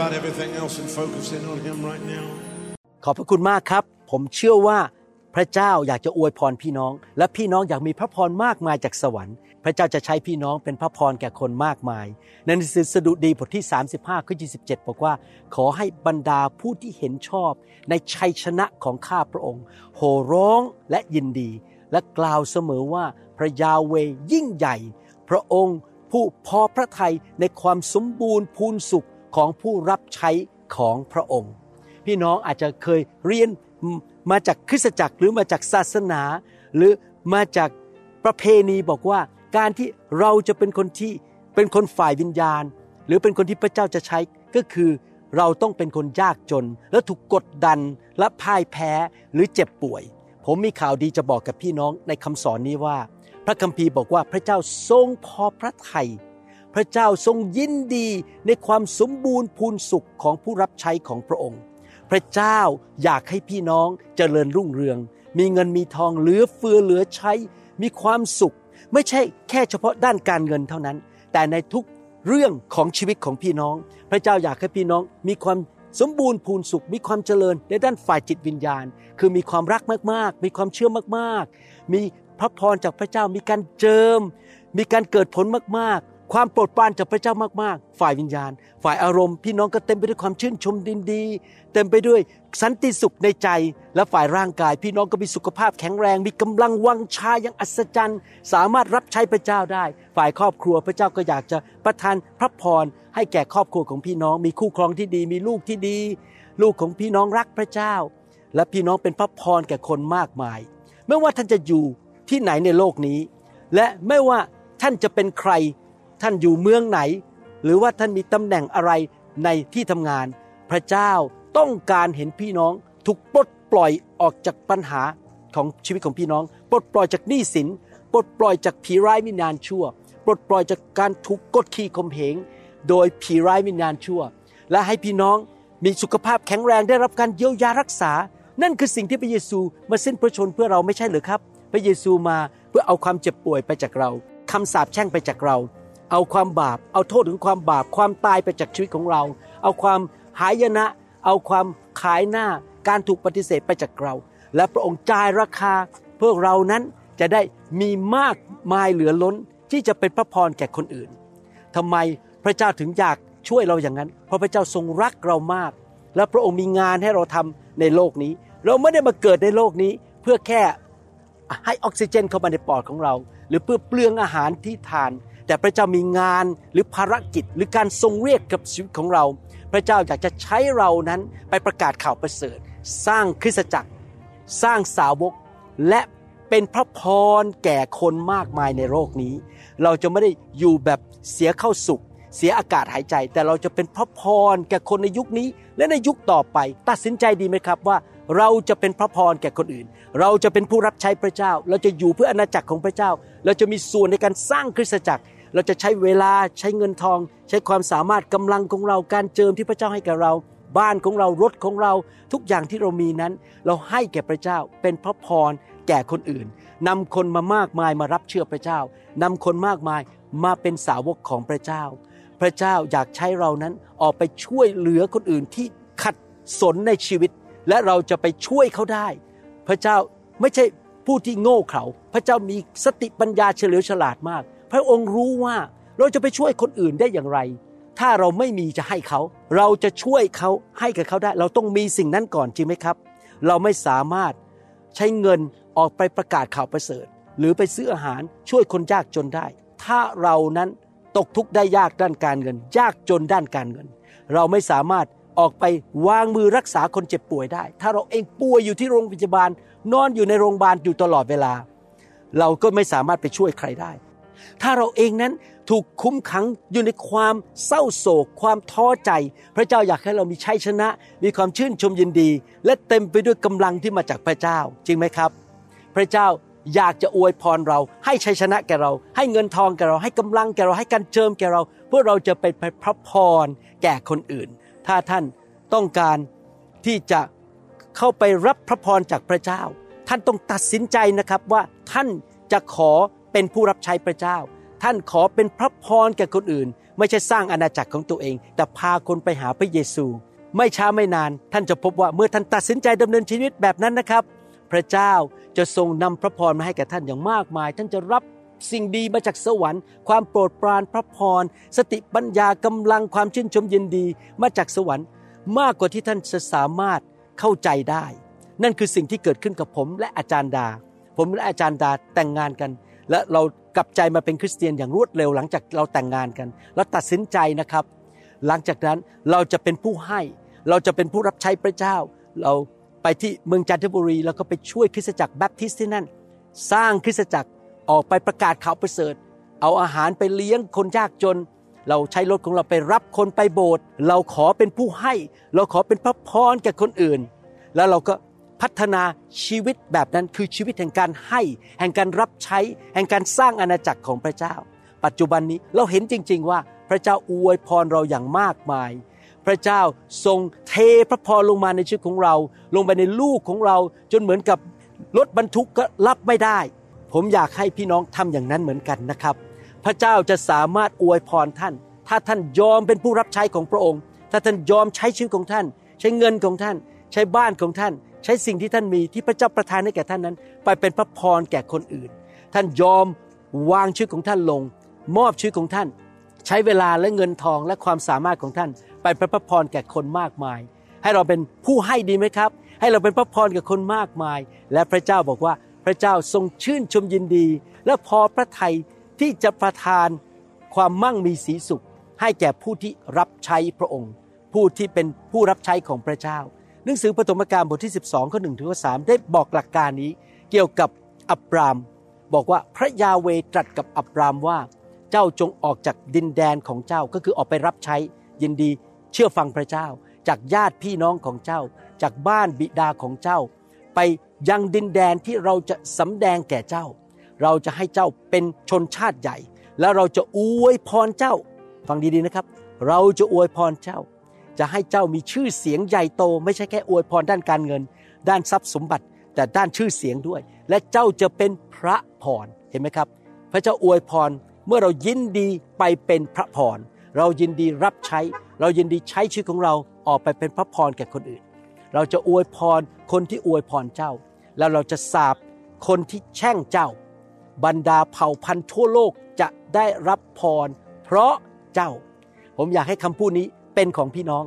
about everything else and focus in on Him right now. ขอบพระคุณมากครับ ผมเชื่อว่าพระเจ้าอยากจะอวยพรพี่น้อง และพี่น้องอยากมีพระพรมากมายจากสวรรค์ พระเจ้าจะใช้พี่น้องเป็นพระพรแก่คนมากมาย ในหนังสือสดุดีบทที่ 35ข้อ27 บอกว่า ขอให้บรรดาผู้ที่เห็นชอบ ในชัยชนะของข้าพระองค์ โห่ร้องและยินดี และกล่าวเสมอว่าพระยาเวยิ่งใหญ่ พระองค์ผู้พอพระทัยในความสมบูรณ์พูนสุข ของผู้รับใช้ของพระองค์ พี่น้องอาจจะเคยเรียนมาจากคริสตจักรหรือมาจากศาสนา หรือมาจากประเพณีบอกว่าการที่เราจะเป็นคนที่เป็นคนฝ่ายวิญญาณ หรือเป็นคนที่พระเจ้าจะใช้ก็คือเราต้องเป็นคนยากจน และถูกกดดันและพ่ายแพ้หรือเจ็บป่วย ผมมีข่าวดีจะบอกกับพี่น้องในคำสอนนี้ว่า พระคัมภีร์บอกว่าพระเจ้าทรงพอพระทัย พระเจ้าทรงยินดีในความสมบูรณ์พูนสุขของผู้รับใช้ของพระองค์ พระเจ้าอยากให้พี่น้องเจริญรุ่งเรือง มีเงินมีทองเหลือเฟือเหลือใช้ มีความสุข ไม่ใช่แค่เฉพาะด้านการเงินเท่านั้น แต่ในทุกเรื่องของชีวิตของพี่น้อง พระเจ้าอยากให้พี่น้องมีความสมบูรณ์พูนสุข มีความเจริญในด้านฝ่ายจิตวิญญาณ คือมีความรักมากๆ มีความเชื่อมากๆ มีพระพรจากพระเจ้ามีการเจิม มีการเกิดผลมาก ความโปรดปรานจากพระเจ้ามากๆ ฝ่ายวิญญาณ ฝ่ายอารมณ์ พี่น้องก็เต็มไปด้วยความชื่นชมดินดี เต็มไปด้วยสันติสุขในใจ และฝ่ายร่างกาย พี่น้องก็มีสุขภาพแข็งแรง มีกำลังวังชาอย่างอัศจรรย์ สามารถรับใช้พระเจ้าได้ ฝ่ายครอบครัวพระเจ้าก็อยากจะประทานพระพรให้แก่ครอบครัวของพี่น้อง มีคู่ครองที่ดี มีลูกที่ดี ลูกของพี่น้องรักพระเจ้า และพี่น้องเป็นพระพรแก่คนมากมาย ไม่ว่าท่านจะอยู่ที่ไหนในโลกนี้ และไม่ว่าท่านจะเป็นใคร ท่านอยู่เมืองไหน หรือว่าท่านมีตำแหน่งอะไรในที่ทำงาน พระเจ้าต้องการเห็นพี่น้องถูกปลดปล่อยออกจากปัญหาของชีวิตของพี่น้อง ปลดปล่อยจากหนี้สิน ปลดปล่อยจากผีร้ายวิญญาณชั่ว ปลดปล่อยจากการถูกกดขี่ข่มเหงโดยผีร้ายวิญญาณชั่ว และให้พี่น้องมีสุขภาพแข็งแรงได้รับการเยียวยารักษา นั่นคือสิ่งที่พระเยซูมาสิ้นพระชนเพื่อเราไม่ใช่หรือครับ พระเยซูมาเพื่อเอาความเจ็บป่วยไปจากเราคำสาปแช่งไปจากเรา เอาความบาป เอาโทษถึงความบาป ความตายไปจากชีวิตของเรา เอาความหายนะ เอาความขายหน้า การถูกปฏิเสธไปจากเรา และพระองค์จ่ายราคาเพื่อเรานั้นจะได้มีมากมายเหลือล้นที่จะเป็นพระพรแก่คนอื่นทำไมพระเจ้าถึงอยากช่วยเราอย่างนั้น เพราะพระเจ้าทรงรักเรามาก และพระองค์มีงานให้เราทำในโลกนี้ เราไม่ได้มาเกิดในโลกนี้ เพื่อแค่ให้ออกซิเจนเข้ามาในปอดของเรา หรือเพื่อเปลืองอาหารที่ทาน แต่พระเจ้ามีงานหรือภารกิจหรือการทรงเรียกกับชีวิตของเรา พระเจ้าอยากจะใช้เรานั้นไปประกาศข่าวประเสริฐ สร้างคริสตจักร สร้างสาวกและเป็นพระพรแก่คนมากมายในโลกนี้ เราจะไม่ได้อยู่แบบเสียเข้าสุข เสียอากาศหายใจ แต่เราจะเป็นพระพรแก่คนในยุคนี้ และในยุคต่อไป ตัดสินใจดีไหมครับว่าเราจะเป็นพระพรแก่คนอื่น เราจะเป็นผู้รับใช้พระเจ้า เราจะอยู่เพื่ออาณาจักรของพระเจ้า เราจะมีส่วนในการสร้างคริสตจักร เราจะใช้เวลาใช้เงินทอง ใช้ความสามารถกำลังของเราการเจิมที่พระเจ้าให้กับเรา บ้านของเรารถของเราทุกอย่างที่เรามีนั้น เราให้แก่พระเจ้าเป็นพระพรแก่คนอื่นนำคนมามากมายมารับเชื่อพระเจ้านำคนมากมายมาเป็นสาวกของพระเจ้า พระเจ้าอยากใช้เรานั้นออกไปช่วยเหลือคนอื่นที่ขัดสนในชีวิต และเราจะไปช่วยเขาได้ พระเจ้าไม่ใช่ผผู้ที่โง่เขลาพระเจ้ามีสติปัญญาเฉลียวฉลาดมาก พระองค์รู้ว่าเราจะไปช่วยคนอื่นได้อย่างไร ถ้าเราไม่มีจะให้เขา เราจะช่วยเขาให้กับเขาได้ เราต้องมีสิ่งนั้นก่อนจริงไหมครับ เราไม่สามารถใช้เงินออกไปประกาศข่าวประเสริฐ หรือไปซื้ออาหารช่วยคนยากจนได้ ถ้าเรานั้นตกทุกข์ได้ยากด้านการเงิน ยากจนด้านการเงิน เราไม่สามารถออกไปวางมือรักษาคนเจ็บป่วยได้ ถ้าเราเองป่วยอยู่ที่โรงพยาบาล นอนอยู่ในโรงพยาบาลอยู่ตลอดเวลา เราก็ไม่สามารถไปช่วยใครได้ ถ้าเราเองนั้นถูกคุ้มขังอยู่ในความเศร้าโศก ความท้อใจ พระเจ้าอยากให้เรามีชัยชนะ มีความชื่นชมยินดี และเต็มไปด้วยกำลังที่มาจากพระเจ้า จริงไหมครับ พระเจ้าอยากจะอวยพรเรา ให้ชัยชนะแก่เรา ให้เงินทองแก่เรา ให้กำลังแก่เรา ให้การเจิมแก่เรา เพื่อเราจะไปพระพรแก่คนอื่น ถ้าท่านต้องการที่จะเข้าไปรับพระพรจากพระเจ้า ท่านต้องตัดสินใจนะครับว่าท่านจะขอ เป็นผู้รับใช้พระเจ้า ท่านขอเป็นพระพรแก่คนอื่น ไม่ใช่สร้างอาณาจักรของตัวเอง แต่พาคนไปหาพระเยซู ไม่ช้าไม่นาน ท่านจะพบว่าเมื่อท่านตัดสินใจดำเนินชีวิตแบบนั้นนะครับ พระเจ้าจะทรงนำพระพรมาให้แก่ท่านอย่างมากมาย ท่านจะรับสิ่งดีมาจากสวรรค์ ความโปรดปรานพระพร สติปัญญากำลังความชื่นชมยินดีมาจากสวรรค์ มากกว่าที่ท่านจะสามารถเข้าใจได้ นั่นคือสิ่งที่เกิดขึ้นกับผมและอาจารย์ดา ผมและอาจารย์ดาแต่งงานกัน และเรากลับใจมาเป็นคริสเตียนอย่างรวดเร็วหลังจากเราแต่งงานกัน เราตัดสินใจนะครับ หลังจากนั้นเราจะเป็นผู้ให้ เราจะเป็นผู้รับใช้พระเจ้า เราไปที่เมืองจันทบุรี แล้วก็ไปช่วยคริสตจักรแบปทิสต์ที่นั่น สร้างคริสตจักรออกไปประกาศข่าวประเสริฐ เอาอาหารไปเลี้ยงคนยากจน เราใช้รถของเราไปรับคนไปโบสถ์เราขอเป็นผู้ให้ เราขอเป็นพระพรแก่คนอื่น แล้วเราก็ พัฒนาชีวิตแบบนั้นคือชีวิตแห่งการให้ แห่งการรับใช้ แห่งการสร้างอาณาจักรของพระเจ้า ปัจจุบันนี้เราเห็นจริง ๆ ว่าพระเจ้าอวยพรเราอย่างมากมาย พระเจ้าทรงเทพระพรลงมาในชีวิตของเรา ลงไปในลูกของเรา จนเหมือนกับรถบรรทุกก็รับไม่ได้ ผมอยากให้พี่น้องทำอย่างนั้นเหมือนกันนะครับ พระเจ้าจะสามารถอวยพรท่าน ถ้าท่านยอมเป็นผู้รับใช้ของพระองค์ ถ้าท่านยอมใช้ชีวิตของท่าน ใช้เงินของท่าน ใช้บ้านของท่าน ใช้สิ่งที่ท่านมีที่พระเจ้าประทานให้แก่ท่านนั้น ไปเป็นพระพรแก่คนอื่น ท่านยอมวางชีวิตของท่านลง มอบชีวิตของท่าน ใช้เวลาและเงินทองและความสามารถของท่านไปเป็นพระพรแก่คนมากมาย ให้เราเป็นผู้ให้ดีไหมครับ ให้เราเป็นพระพรแก่คนมากมาย และพระเจ้าบอกว่าพระเจ้าทรงชื่นชมยินดี และพอพระทัยที่จะประทานความมั่งมีสีสุข ให้แก่ผู้ที่รับใช้พระองค์ ผู้ที่เป็นผู้รับใช้ของพระเจ้า หนังสือปฐมกาลบทที่ 12ข้อ1ถึงข้อ3ได้บอกหลักการนี้เกี่ยวกับอับราม บอกว่าพระยาเวตรัสกับอับรามว่าเจ้าจงออกจากดินแดนของเจ้าก็คือออกไปรับใช้ยินดีเชื่อฟังพระเจ้า จากญาติพี่น้องของเจ้า จากบ้านบิดาของเจ้า ไปยังดินแดนที่เราจะสำแดงแก่เจ้า เราจะให้เจ้าเป็นชนชาติใหญ่ แล้วเราจะอวยพรเจ้า ฟังดีๆนะครับ เราจะอวยพรเจ้า จะให้เจ้ามีชื่อเสียงใหญ่โต ไม่ใช่แค่อวยพรด้านการเงิน ด้านทรัพย์สมบัติ แต่ด้านชื่อเสียงด้วย และเจ้าจะเป็นพระพรเห็นไหมครับ พระเจ้าอวยพรเมื่อเรายินดีไปเป็นพระพรเรายินดีรับใช้ เรายินดีใช้ชีวิตของเราออกไปเป็นพระพรแก่คนอื่น เราจะอวยพรคนที่อวยพรเจ้า แล้วเราจะสาบคนที่แช่งเจ้า บรรดาเผ่าพันธุ์ทั่วโลกจะได้รับพร เพราะเจ้า ผมอยากให้คำพูดนี้ เป็นของพี่น้อง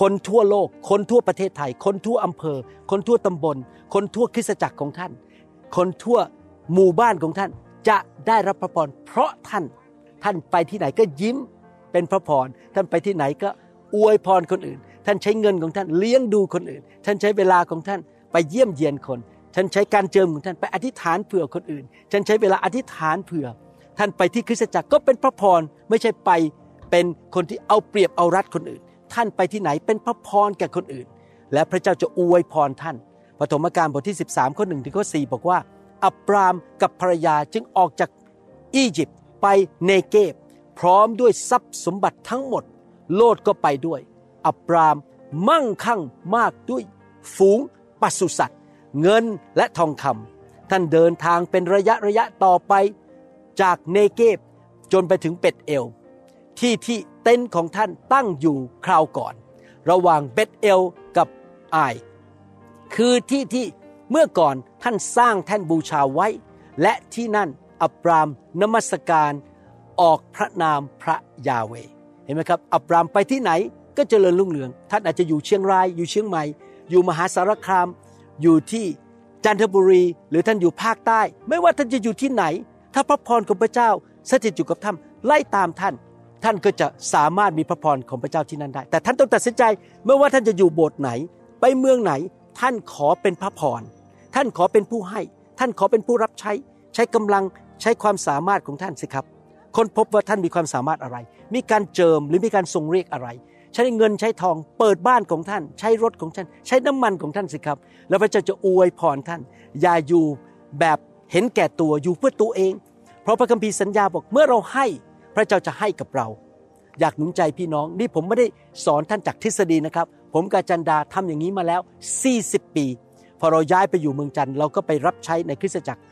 คนทั่วโลก คนทั่วประเทศไทย คนทั่วอำเภอ คนทั่วตำบล คนทั่วคริสตจักรของท่าน คนทั่วหมู่บ้านของท่านจะได้รับพระพรเพราะท่าน ท่านไปที่ไหนก็ยิ้มเป็นพระพร ท่านไปที่ไหนก็อวยพรคนอื่น ท่านใช้เงินของท่านเลี้ยงดูคนอื่น ท่านใช้เวลาของท่านไปเยี่ยมเยียนคน ท่านใช้การเจิมของท่านไปอธิษฐานเผื่อคนอื่น ท่านใช้เวลาอธิษฐานเผื่อ ท่านไปที่คริสตจักรก็เป็นพระพรไม่ใช่ไป เป็นคนที่เอาเปรียบเอารัดคนอื่น ท่านไปที่ไหนเป็นพระพรแก่คนอื่น และพระเจ้าจะอวยพรท่านปฐมกาลบทที่ 13ข้อ1ถึงข้อ4บอกว่า อับรามกับภรรยาจึงออกจากอียิปต์ไปเนเกบพร้อมด้วยทรัพย์สมบัติทั้งหมด โลดก็ไปด้วย อับรามมั่งคั่งมากด้วย ฝูงปศุสัตว์เงินและทองคำท่านเดินทางเป็นระยะระยะต่อไป จากเนเกบจนไปถึงเป็ดเอล ที่ที่เต็นท์ของท่านตั้งอยู่คราวก่อน ระหว่างเบตเอลกับไอคือที่ที่เมื่อก่อนท่านสร้างแท่นบูชาไว้ และที่นั่นอับรามนมัสการออกพระนามพระยาเว เห็นไหมครับ อับรามไปที่ไหนก็เจริญรุ่งเรือง ท่านอาจจะอยู่เชียงราย อยู่เชียงใหม่ อยู่มหาสารคาม อยู่ที่จันทบุรี หรือท่านอยู่ภาคใต้ ไม่ว่าท่านจะอยู่ที่ไหน ถ้าพระพรของพระเจ้าสถิตอยู่กับท่านไล่ตามท่าน ท่านก็จะสามารถมีพระพรของพระเจ้าที่นั่นได้ แต่ท่านต้องตัดสินใจไม่ว่าท่านจะอยู่โบสถ์ไหน ไปเมืองไหน ท่านขอเป็นพระพร ท่านขอเป็นผู้ให้ ท่านขอเป็นผู้รับใช้ ใช้กำลังใช้ความสามารถของท่านสิครับ คนพบว่าท่านมีความสามารถอะไร มีการเจิมหรือมีการทรงเรียกอะไร ใช้เงินใช้ทอง เปิดบ้านของท่าน ใช้รถของท่าน ใช้น้ำมันของท่านสิครับ แล้วพระเจ้าจะอวยพรท่าน อย่าอยู่แบบเห็นแก่ตัวอยู่เพื่อตัวเอง เพราะพระคัมภีร์สัญญาบอกเมื่อเราให้ พระเจ้าจะให้กับเรา อยากหนุนใจพี่น้องนี่ผมไม่ได้สอนท่านจากทฤษฎีนะครับ ผมกาจันดาทำอย่างนี้มาแล้ว 40 ปี พอเราย้ายไปอยู่เมืองจันทร์เราก็ไปรับใช้ในคริสตจักร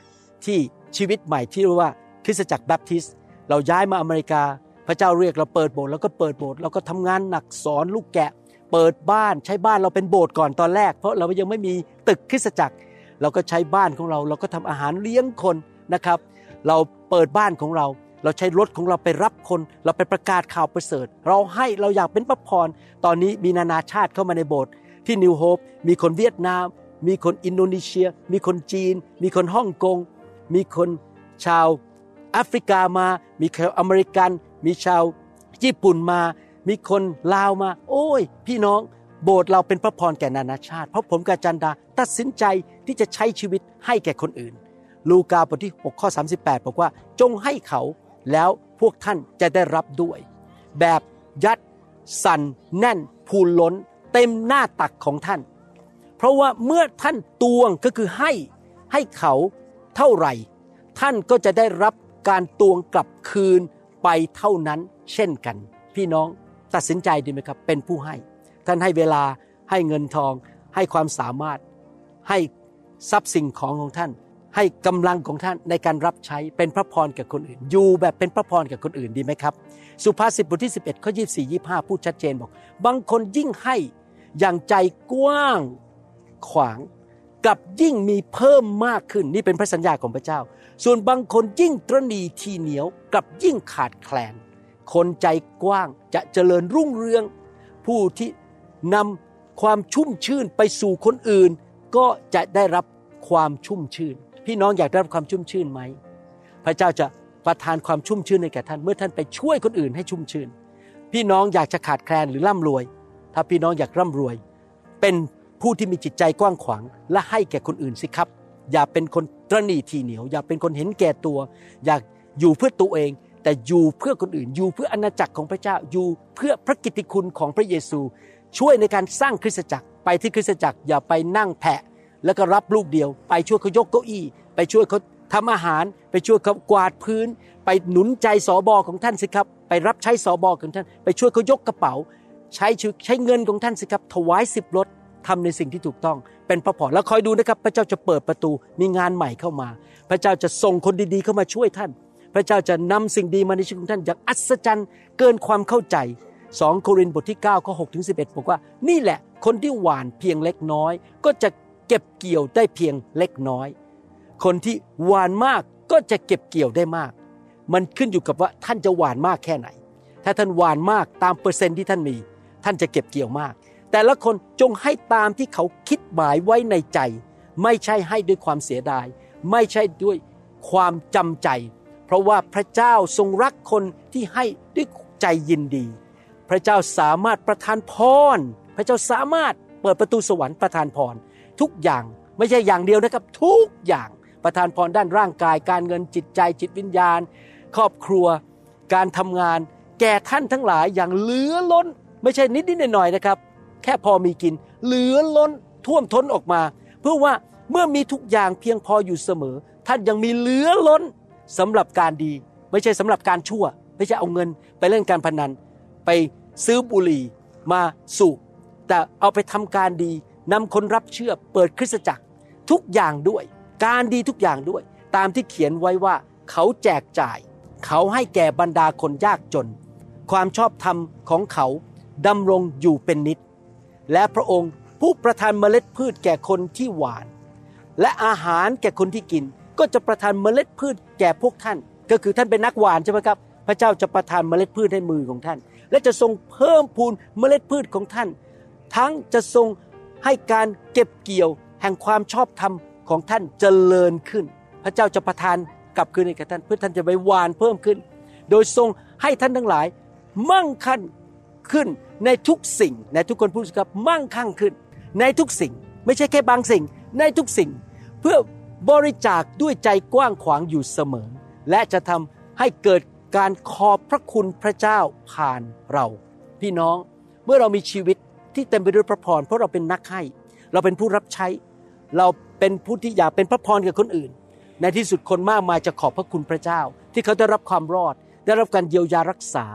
ที่ชีวิตใหม่ที่เรียกว่าคริสตจักรแบปทิสต์เราย้ายมาอเมริกา พระเจ้าเรียกเราเปิดโบสถ์เราก็เปิดโบสถ์เราก็ทำงานหนักสอนลูกแกะ เปิดบ้านใช้บ้านเราเป็นโบสถ์ก่อนตอนแรก เพราะเรายังไม่มีตึกคริสตจักร เราก็ใช้บ้านของเรา เราก็ทำอาหารเลี้ยงคนนะครับ เราเปิดบ้านของเรา เราใช้รถของเราไปรับคน เราไปประกาศข่าวประเสริฐ เราให้เราอยากเป็นพระพร ตอนนี้มีนานาชาติเข้ามาในโบสถ์ที่นิวโฮปมีคนเวียดนาม มีคนอินโดนีเซีย มีคนจีน มีคนฮ่องกง มีคนชาวแอฟริกามา มีชาวอเมริกัน มีชาวญี่ปุ่นมา มีคนลาวมา โอ้ย พี่น้องโบสถ์เราเป็นพระพรแก่นานาชาติ เพราะผมกับจันดาตัดสินใจที่จะใช้ชีวิตให้แก่คนอื่น ลูกาบทที่ 6 ข้อ 38 บอกว่า จงให้เขา แล้วพวกท่านจะได้รับด้วย แบบยัดสั่นแน่นพูนล้น เต็มหน้าตักของท่าน เพราะว่าเมื่อท่านตวงก็คือให้ให้เขาเท่าไหร่ ท่านก็จะได้รับการตวงกลับคืนไปเท่านั้น เช่นกัน พี่น้องตัดสินใจดีไหมครับ เป็นผู้ให้ ท่านให้เวลาให้เงินทอง ให้ความสามารถ ให้ทรัพย์สิ่งของของท่าน ให้กำลังของท่านในการรับใช้เป็นพระพรแก่คนอื่น อยู่แบบเป็นพระพรแก่คนอื่นดีไหมครับ สุภาษิตบทที่ 11ข้อ24 25 พูดชัดเจนบอก บางคนยิ่งให้อย่างใจกว้างขวางกับยิ่งมีเพิ่มมากขึ้นนี่เป็นพระสัญญาของพระเจ้า ส่วนบางคนยิ่งตรณีทีเหนียวกับยิ่งขาดแคลน คนใจกว้างจะเจริญรุ่งเรือง ผู้ที่นำความชุ่มชื่นไปสู่คนอื่น ก็จะได้รับความชุ่มชื่น พี่น้องอยากได้รับความชุ่มชื่นไหม พระเจ้าจะประทานความชุ่มชื่นให้แก่ท่านเมื่อท่านไปช่วยคนอื่นให้ชุ่มชื่น พี่น้องอยากจะขาดแคลนหรือร่ำรวย ถ้าพี่น้องอยากร่ำรวย เป็นผู้ที่มีจิตใจกว้างขวาง และให้แก่คนอื่นสิครับ อย่าเป็นคนตรณีทีเหนียว อย่าเป็นคนเห็นแก่ตัว อยากอยู่เพื่อตัวเอง แต่อยู่เพื่อคนอื่น อยู่เพื่ออาณาจักรของพระเจ้า อยู่เพื่อพระกิตติคุณของพระเยซู ช่วยในการสร้างคริสตจักร ไปที่คริสตจักรอย่าไปนั่งแผะ แล้วก็รับลูกเดียว ไปช่วยเขายกเก้าอี้ ไปช่วยเขาทำอาหาร ไปช่วยเขากวาดพื้น ไปหนุนใจสอบอของท่านสิครับ ไปรับใช้สอบอของท่าน ไปช่วยเขายกกระเป๋า ใช้ใช้เงินของท่านสิครับ ถวายสิบรถทำในสิ่งที่ถูกต้อง เป็นพระพรแล้วคอยดูนะครับ พระเจ้าจะเปิดประตูมีงานใหม่เข้ามา พระเจ้าจะส่งคนดีๆเข้ามาช่วยท่าน พระเจ้าจะนำสิ่งดีมาในชีวิตของท่านอย่างอัศจรรย์เกินความเข้าใจ2โครินธ์บทที่9ข้อ6ถึง11บอกว่า นี่แหละคนที่หวานเพียงเล็กน้อย ก็จะ เก็บเกี่ยวได้เพียงเล็กน้อย คนที่หวานมากก็จะเก็บเกี่ยวได้มาก มันขึ้นอยู่กับว่าท่านจะหวานมากแค่ไหน ถ้าท่านหวานมากตามเปอร์เซ็นต์ที่ท่านมี ท่านจะเก็บเกี่ยวมาก แต่ละคนจงให้ตามที่เขาคิดหมายไว้ในใจ ไม่ใช่ให้ด้วยความเสียดาย ไม่ใช่ด้วยความจำใจ เพราะว่าพระเจ้าทรงรักคนที่ให้ด้วยใจยินดี พระเจ้าสามารถประทานพร พระเจ้าสามารถเปิดประตูสวรรค์ประทานพร ทุกอย่างไม่ใช่อย่างเดียวนะครับ ทุกอย่างประทานพรด้านร่างกาย การเงินจิตใจจิตวิญญาณ ครอบครัว การทำงาน แก่ท่านทั้งหลายอย่างเหลือล้น ไม่ใช่นิดนิดหน่อยๆนะครับ แค่พอมีกิน เหลือล้นท่วมท้นออกมา เพื่อว่าเมื่อมีทุกอย่างเพียงพออยู่เสมอ ท่านยังมีเหลือล้นสำหรับการดี ไม่ใช่สำหรับการชั่ว ไม่ใช่เอาเงินไปเล่นการพนัน ไปซื้อบุหรี่มาสูบแต่เอาไปทำการดี นำคนรับเชื่อเปิดคริสตจักรทุกอย่างด้วย การดีทุกอย่างด้วย ตามที่เขียนไว้ว่าเขาแจกจ่าย เขาให้แก่บรรดาคนยากจน ความชอบธรรมของเขาดำรงอยู่เป็นนิด และพระองค์ผู้ประทานเมล็ดพืชแก่คนที่หวาน และอาหารแก่คนที่กิน ก็จะประทานเมล็ดพืชแก่พวกท่าน ก็คือท่านเป็นนักหวานใช่ไหมครับ พระเจ้าจะประทานเมล็ดพืชให้มือของท่าน และจะทรงเพิ่มพูนเมล็ดพืชของท่าน ทั้งจะทรง ให้การเก็บเกี่ยวแห่งความชอบธรรมของท่านเจริญขึ้น พระเจ้าจะประทานกลับคืนให้กับท่านเพื่อท่านจะไปหวานเพิ่มขึ้น โดยทรงให้ท่านทั้งหลาย มั่งคั่งขึ้นในทุกสิ่งในทุกคนพูดครับมั่งคั่งขึ้น ในทุกสิ่ง ไม่ใช่แค่บางสิ่ง ในทุกสิ่ง เพื่อบริจาคด้วยใจกว้างขวางอยู่เสมอ และจะทำให้เกิดการขอบพระคุณพระเจ้าผ่านเรา พี่น้องเมื่อเรามีชีวิต ที่เต็มไปด้วยพระพรเพราะเราเป็นนักให้ เราเป็นผู้รับใช้ เราเป็นผู้ที่อยากเป็นพระพรกับคนอื่น ในที่สุดคนมากมายจะขอบพระคุณพระเจ้า ที่เขาได้รับความรอด ได้รับการเยียวยารักษา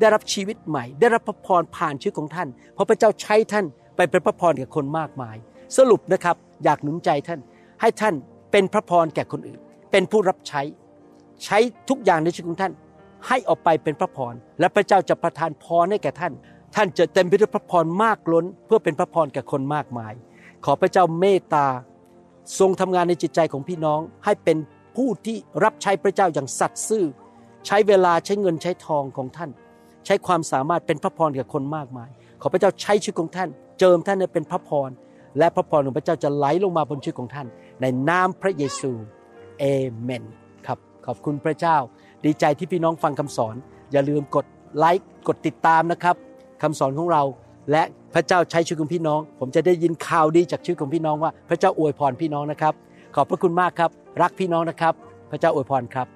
ได้รับชีวิตใหม่ ได้รับพระพรผ่านชีวิตของท่าน เพราะพระเจ้าใช้ท่านไปเป็นพระพรกับคนมากมาย สรุปนะครับอยากหนุนใจท่าน ให้ท่านเป็นพระพรแก่คนอื่น เป็นผู้รับใช้ ใช้ทุกอย่างในชีวิตของท่าน ให้ออกไปเป็นพระพรและพระเจ้าจะประทานพรให้แก่ท่าน ท่านจะเต็มไปด้วยพระพรมากล้น เพื่อเป็นพระพรแก่คนมากมาย ขอพระเจ้าเมตตา ทรงทำงานในจิตใจของพี่น้อง ให้เป็นผู้ที่รับใช้พระเจ้าอย่างสัตย์ซื่อ ใช้เวลาใช้เงินใช้ทองของท่าน ใช้ความสามารถเป็นพระพรแก่คนมากมาย ขอพระเจ้าใช้ชีวิตของท่าน เจิมท่านให้เป็นพระพรและพระพรของพระเจ้าจะไหลลงมาบนชีวิตของท่าน ในนามพระเยซูเอเมนครับขอบคุณพระเจ้า ดีใจที่พี่น้องฟังคำสอน อย่าลืมกดไลค์กดติดตามนะครับ คำสอนของเรา และพระเจ้าใช้ชีวิตของพี่น้อง ผมจะได้ยินข่าวดีจากชีวิตของพี่น้องว่า พระเจ้าอวยพรพี่น้องนะครับ ขอบพระคุณมากครับ รักพี่น้องนะครับ พระเจ้าอวยพรครับ